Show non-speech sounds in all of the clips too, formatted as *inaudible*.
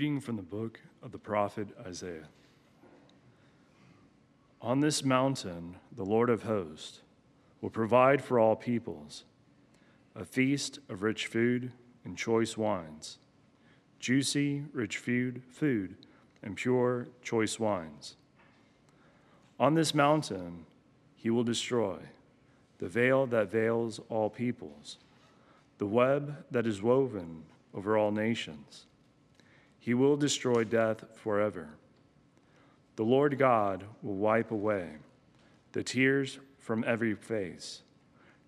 reading from the book of the prophet Isaiah. On this mountain, the Lord of hosts will provide for all peoples a feast of rich food and choice wines, juicy, rich food, food, and pure, choice wines. On this mountain, he will destroy the veil that veils all peoples, the web that is woven over all nations. He will destroy death forever. The Lord God will wipe away the tears from every face.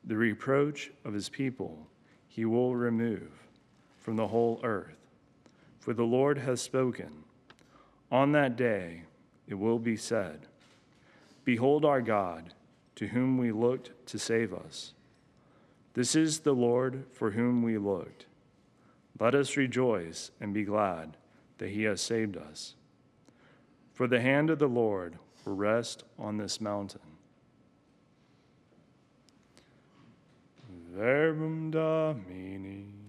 The reproach of his people he will remove from the whole earth. For the Lord has spoken. On that day it will be said, Behold our God, to whom we looked to save us. This is the Lord for whom we looked. Let us rejoice and be glad that he has saved us. For the hand of the Lord will rest on this mountain. Verbum Domini.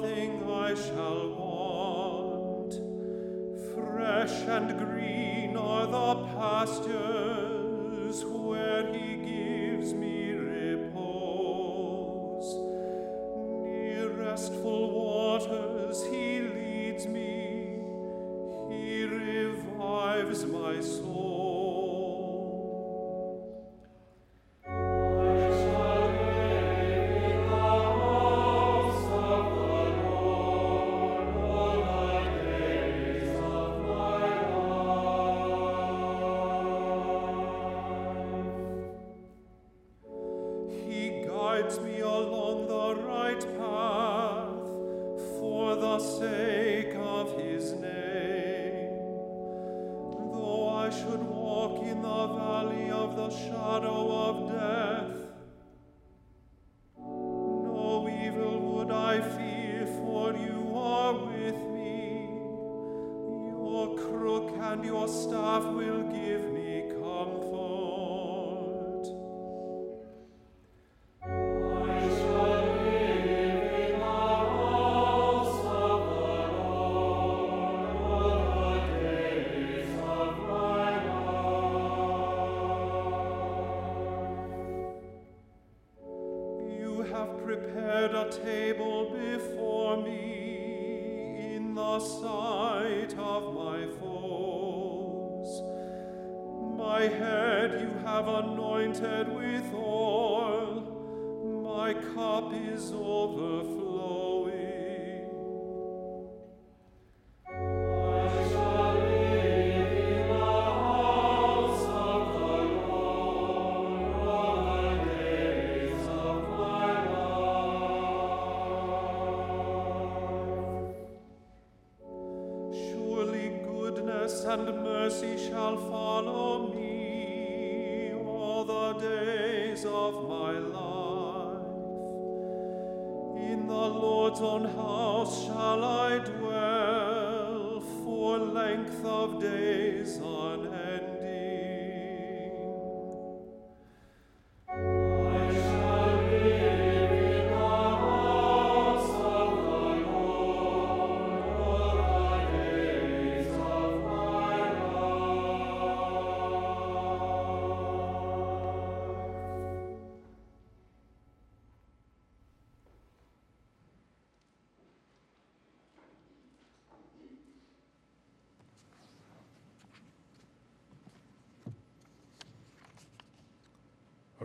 Nothing I shall want. Fresh and green are the pastures guides me along the right path for the sake of his name. Though I should walk in the valley of the shadow prepared a table before me in the sight of my foes. My head you have anointed with oil, my cup is overflowing. The days of my life. In the Lord's own house shall I dwell for length of days unending.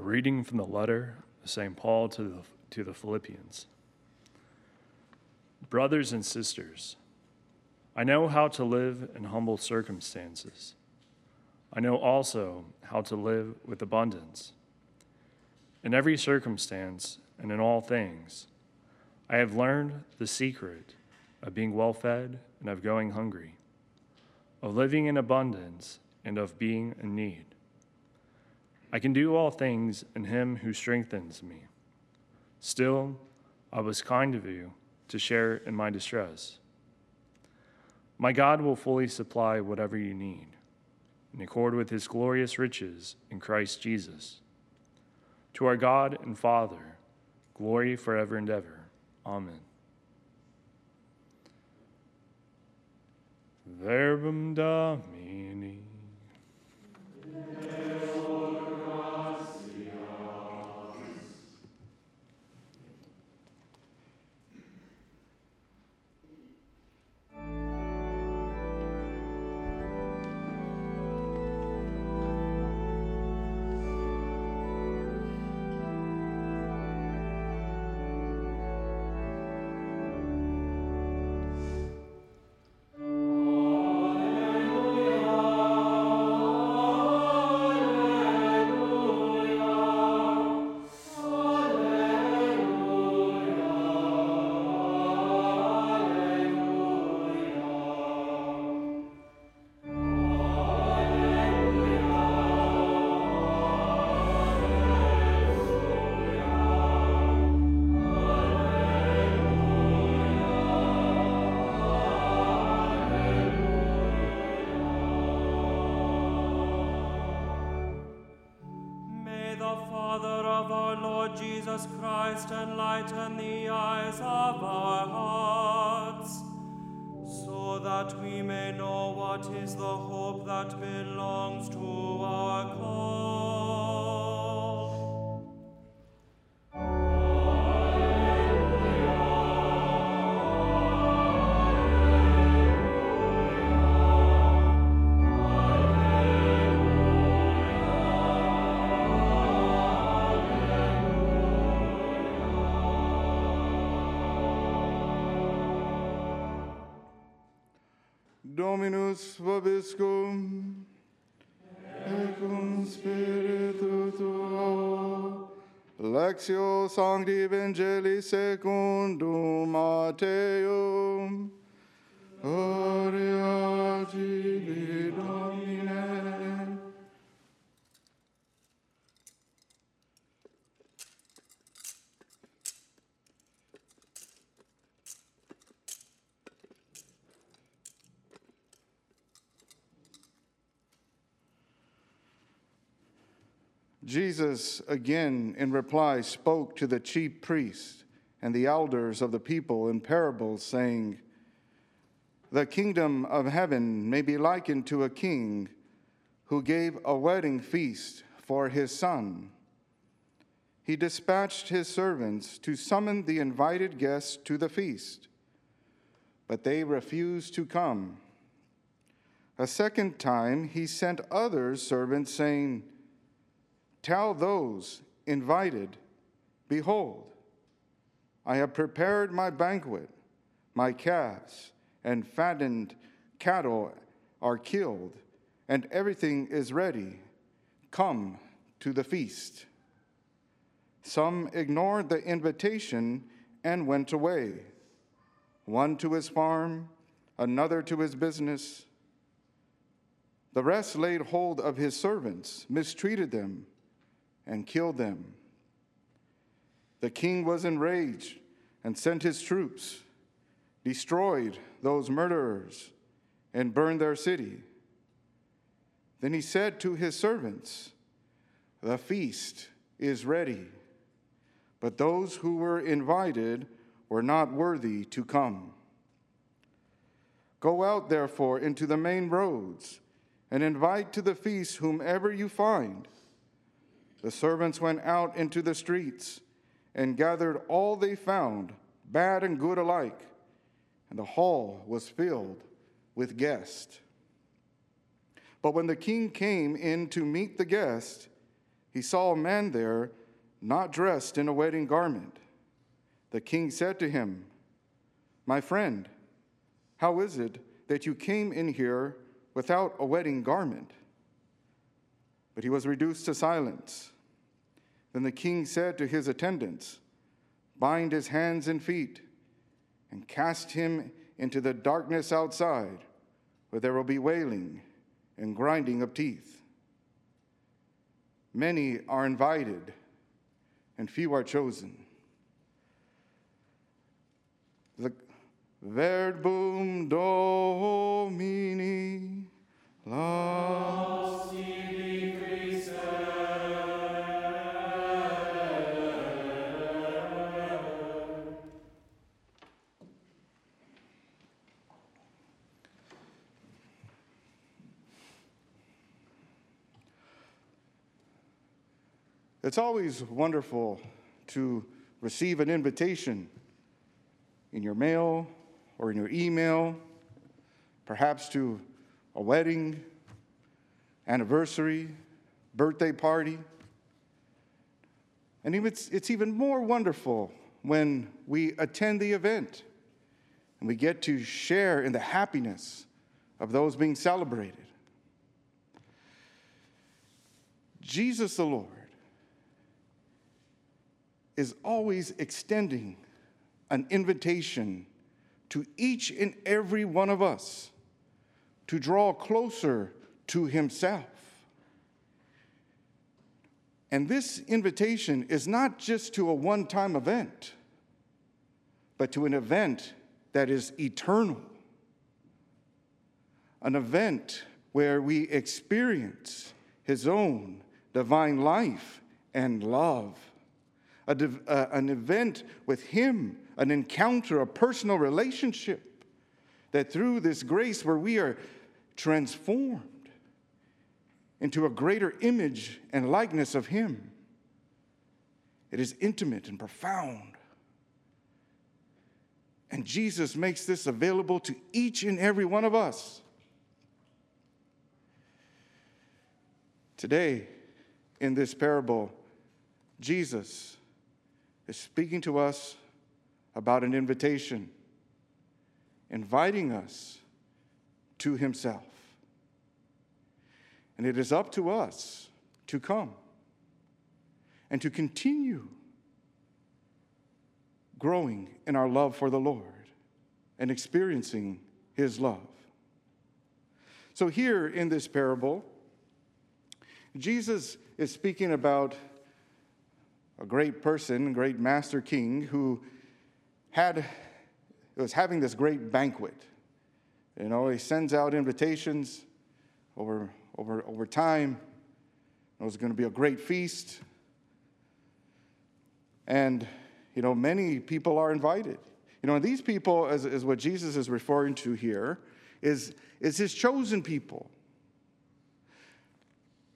Reading from the letter of St. Paul to the, to the Philippians. Brothers and sisters, I know how to live in humble circumstances. I know also how to live with abundance. In every circumstance and in all things, I have learned the secret of being well fed and of going hungry, of living in abundance and of being in need. I can do all things in him who strengthens me. Still, I was kind of you to share in my distress. My God will fully supply whatever you need, in accord with his glorious riches in Christ Jesus. To our God and Father, glory forever and ever. Amen. Verbum Domini. Dominus vobiscum, et spiritu tuo, Lectio Sancti Evangelii secundum Matthaeum, Gloria Jesus, again in reply, spoke to the chief priests and the elders of the people in parables, saying, The kingdom of heaven may be likened to a king who gave a wedding feast for his son. He dispatched his servants to summon the invited guests to the feast, but they refused to come. A second time, he sent other servants, saying, Tell those invited, Behold, I have prepared my banquet, my calves and fattened cattle are killed, and everything is ready. Come to the feast. Some ignored the invitation and went away, one to his farm, another to his business. The rest laid hold of his servants, mistreated them, and killed them. The king was enraged and sent his troops, destroyed those murderers, and burned their city. Then he said to his servants, The feast is ready, but those who were invited were not worthy to come. Go out, therefore, into the main roads and invite to the feast whomever you find. The servants went out into the streets and gathered all they found, bad and good alike, and the hall was filled with guests. But when the king came in to meet the guest, he saw a man there not dressed in a wedding garment. The king said to him, My friend, how is it that you came in here without a wedding garment? But he was reduced to silence. Then the king said to his attendants, Bind his hands and feet and cast him into the darkness outside, where there will be wailing and grinding of teeth. Many are invited, and few are chosen. The Verbum Domini. Laus It's always wonderful to receive an invitation in your mail or in your email, perhaps to a wedding, anniversary, birthday party. And it's, it's even more wonderful when we attend the event and we get to share in the happiness of those being celebrated. Jesus the Lord is always extending an invitation to each and every one of us to draw closer to Himself. And this invitation is not just to a one time event, but to an event that is eternal. An event where we experience His own divine life and love a, uh, an event with Him, an encounter, a personal relationship. That through this grace, where we are transformed into a greater image and likeness of Him, it is intimate and profound. And Jesus makes this available to each and every one of us. Today, in this parable, Jesus is speaking to us about an invitation, inviting us to Himself. And it is up to us to come and to continue growing in our love for the Lord and experiencing His love. So, here in this parable, Jesus is speaking about a great person, great master king, who had was having this great banquet. You know, he sends out invitations over, over, over time. It was going to be a great feast. And, you know, many people are invited. You know, and these people, as, as what Jesus is referring to here, is, is his chosen people.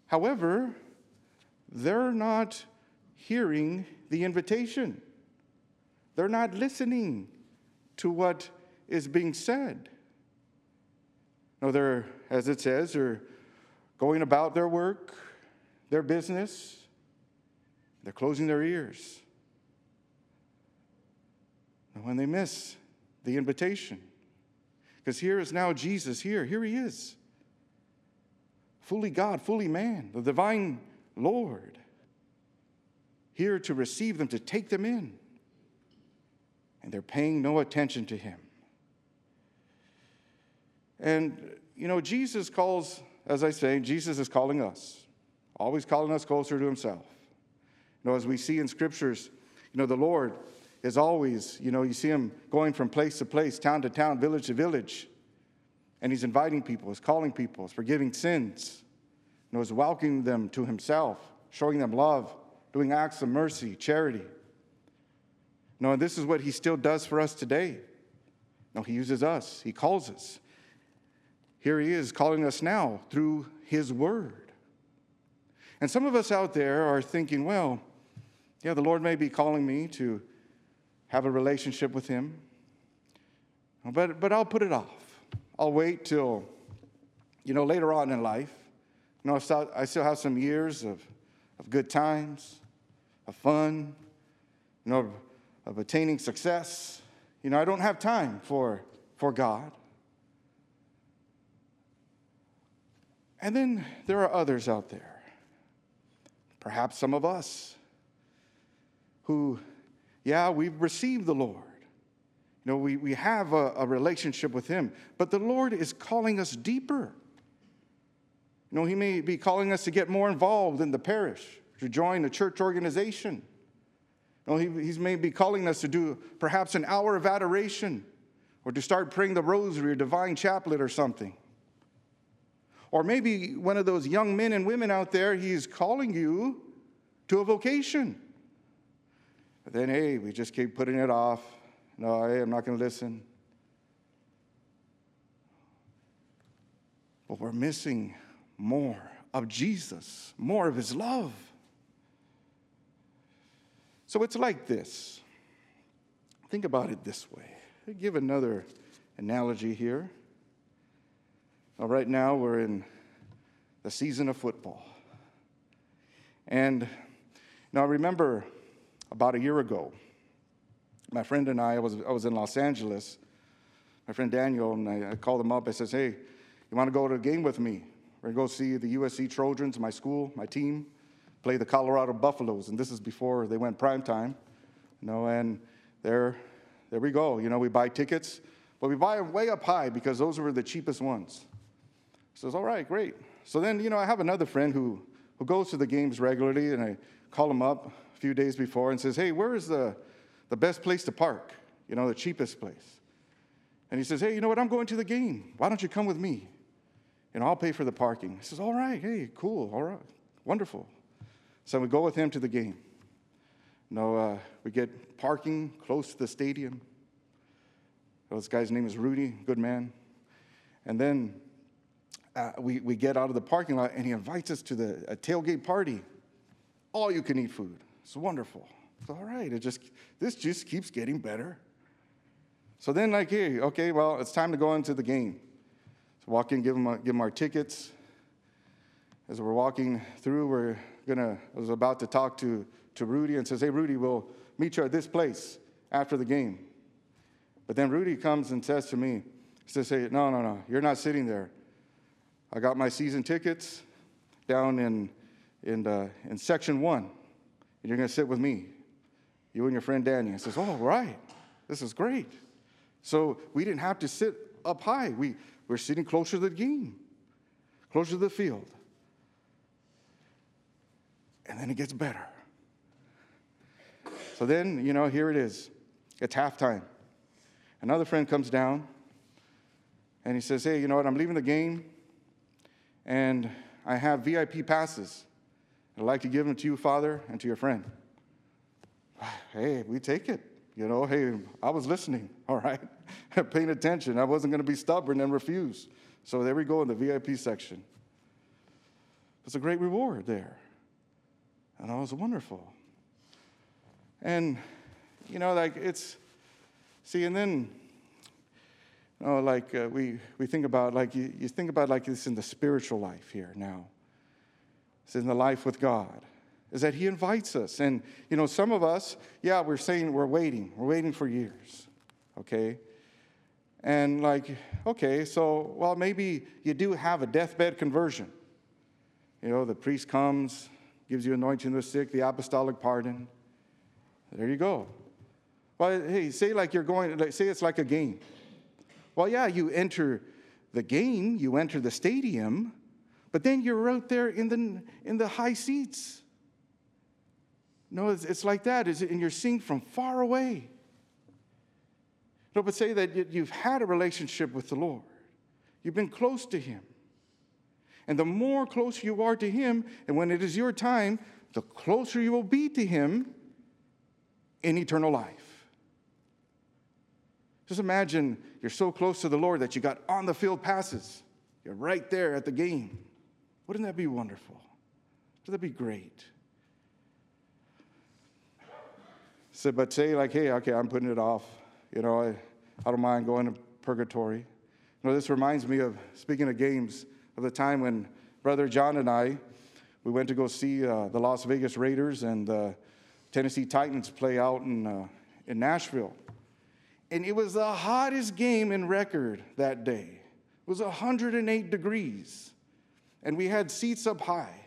However, they're not hearing the invitation. They're not listening to what is being said. No, they're, as it says, they're going about their work, their business, they're closing their ears. And when they miss the invitation, because here is now Jesus here, here he is, fully God, fully man, the divine Lord here to receive them, to take them in. And they're paying no attention to him. And, you know, Jesus calls, as I say, Jesus is calling us, always calling us closer to himself. You know, as we see in scriptures, you know, the Lord is always, you know, you see him going from place to place, town to town, village to village. And he's inviting people, he's calling people, he's forgiving sins, you know, he's welcoming them to himself, showing them love, doing acts of mercy, charity. No, and this is what he still does for us today. No, he uses us, he calls us. Here he is calling us now through his word. And some of us out there are thinking, well, yeah, the Lord may be calling me to have a relationship with him, but, but I'll put it off. I'll wait till, you know, later on in life. You know, I still, have some years of of good times, of fun, you know, of attaining success. You know, I don't have time for, for God. And then there are others out there, perhaps some of us, who, yeah, we've received the Lord. You know, we, we have a, a relationship with Him, but the Lord is calling us deeper. You know, He may be calling us to get more involved in the parish, to join a church organization. Know, he, He's maybe calling us to do perhaps an hour of adoration or to start praying the rosary or divine chaplet or something. Or maybe one of those young men and women out there, he's calling you to a vocation. But then, hey, we just keep putting it off. No, hey, I'm not going to listen. But we're missing more of Jesus, more of his love. So it's like this. Think about it this way. I'll give another analogy here. Well, right now, we're in the season of football. And now I remember about a year ago, my friend and I, I was, I was in Los Angeles, my friend Daniel, and I, I called him up. I says, Hey, you want to go to a game with me? We're going to go see the USC Trojans, my school, my team, play the Colorado Buffaloes. And this is before they went prime time. You know, and there, there we go. You know, we buy tickets, but we buy them way up high because those were the cheapest ones says, All right, great. So then, you know, I have another friend who, who goes to the games regularly, and I call him up a few days before and says, Hey, where is the, the best place to park? You know, the cheapest place. And he says, Hey, you know what? I'm going to the game. Why don't you come with me? And I'll pay for the parking. He says, All right, hey, cool, all right, wonderful. So we go with him to the game. Know, uh, we get parking close to the stadium. Well, this guy's name is Rudy, good man. And then uh, we, we get out of the parking lot and he invites us to the a tailgate party. All you can eat food. It's wonderful. It's all right. It just this just keeps getting better. So then, like, hey, okay, well, it's time to go into the game. So walk in, give them, give them our tickets. As we're walking through, we're gonna. I was about to talk to to Rudy and says, "Hey, Rudy, we'll meet you at this place after the game." But then Rudy comes and says to me, he says, "Hey, no, no, no, you're not sitting there. I got my season tickets down in, in, the, in section one, and you're to sit with me, you and your friend Danny. I says, Oh, right. This is great. So we didn't have to sit up high. We were sitting closer to the game, closer to the field. And then it gets better. So then, you know, here it is. It's halftime. Another friend comes down and he says, Hey, you know what? I'm leaving the game and I have VIP passes. I'd like to give them to you, Father, and to your friend. *sighs* Hey, we take it. You know, hey, I was listening, *laughs* all right, *laughs* paying attention. I wasn't going to be stubborn and refuse. So there we go in the VIP section. It's a great reward there. And it was wonderful. And, you know, like it's, see, and then you know, like uh, we, we think about, like you, you think about like this in the spiritual life here now. It's in the life with God, is that He invites us. And, you know, some of us, yeah, we're saying we're waiting. We're waiting for years, okay? And like, okay, so, well, maybe you do have a deathbed conversion. You know, the priest comes, gives you anointing the sick, the apostolic pardon. There you go. Well, hey, say like you're going, say it's like a game. Well, yeah, you enter the game, you enter the stadium, but then you're out there in the, in the high seats. No, it's, it's like that, and you're seeing from far away. No, but say that you've had a relationship with the Lord, you've been close to Him. And the more close you are to Him, and when it is your time, the closer you will be to Him in eternal life. Just imagine you're so close to the Lord that you got on the field passes. You're right there at the game. Wouldn't that be wonderful? Wouldn't that be great? So, but say like, hey, okay, I'm putting it off. You know, I, I don't mind going to purgatory. You know, this reminds me of speaking of games of the time when Brother John and I, we went to go see uh, the Las Vegas Raiders and the Tennessee Titans play out in, uh, in Nashville. And it was the hottest game in record that day. It was 108 degrees. And we had seats up high.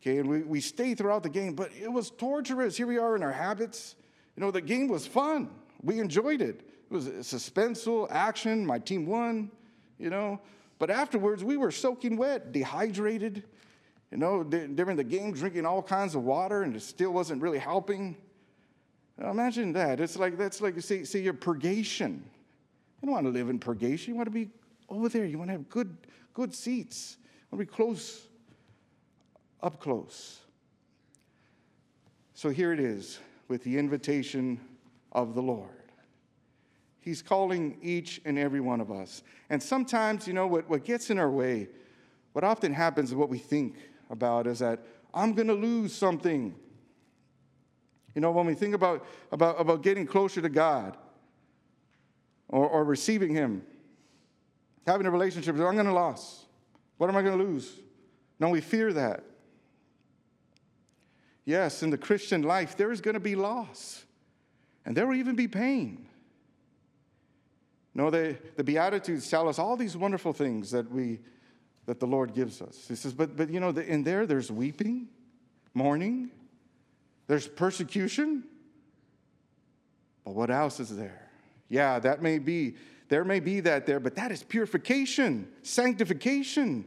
Okay, and we, we stayed throughout the game, but it was torturous. Here we are in our habits. You know, the game was fun. We enjoyed it. It was suspenseful, action. My team won, you know. But afterwards, we were soaking wet, dehydrated, you know, during the game, drinking all kinds of water, and it still wasn't really helping. Now, imagine that. It's like that's like say, say your purgation. You don't want to live in purgation. You want to be over there. You want to have good, good seats. You want to be close, up close. So here it is with the invitation of the Lord. He's calling each and every one of us. And sometimes, you know, what, what gets in our way, what often happens is what we think about is that I'm going to lose something. You know, when we think about, about, about getting closer to God or, or receiving Him, having a relationship, I'm going to lose. What am I going to lose? No, we fear that. Yes, in the Christian life, there is going to be loss, and there will even be pain. No, the, the Beatitudes tell us all these wonderful things that, we, that the Lord gives us. He says, but, but you know, in there, there's weeping, mourning, there's persecution. But what else is there? Yeah, that may be, there may be that there, but that is purification, sanctification.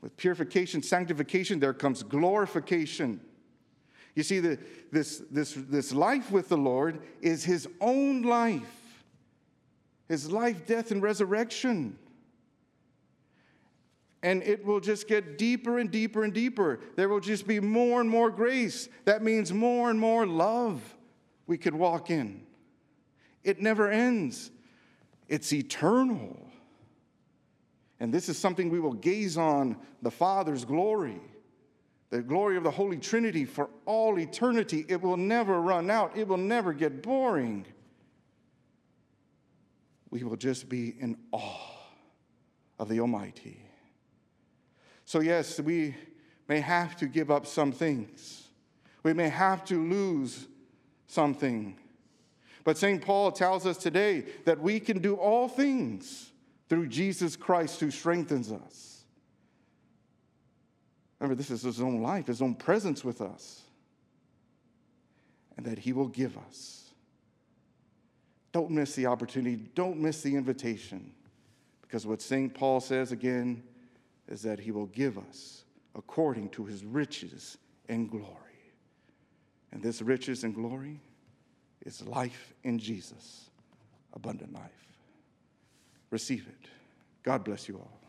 With purification, sanctification, there comes glorification. You see, the, this, this, this life with the Lord is his own life his life, death, and resurrection. And it will just get deeper and deeper and deeper. There will just be more and more grace. That means more and more love we could walk in. It never ends, it's eternal. And this is something we will gaze on the Father's glory, the glory of the Holy Trinity for all eternity. It will never run out, it will never get boring we will just be in awe of the Almighty. So, yes, we may have to give up some things, we may have to lose something. But St. Paul tells us today that we can do all things through Jesus Christ who strengthens us. Remember, this is his own life, his own presence with us, and that he will give us don't miss the opportunity. Don't miss the invitation. Because what St. Paul says again is that he will give us according to his riches and glory. And this riches and glory is life in Jesus, abundant life. Receive it. God bless you all.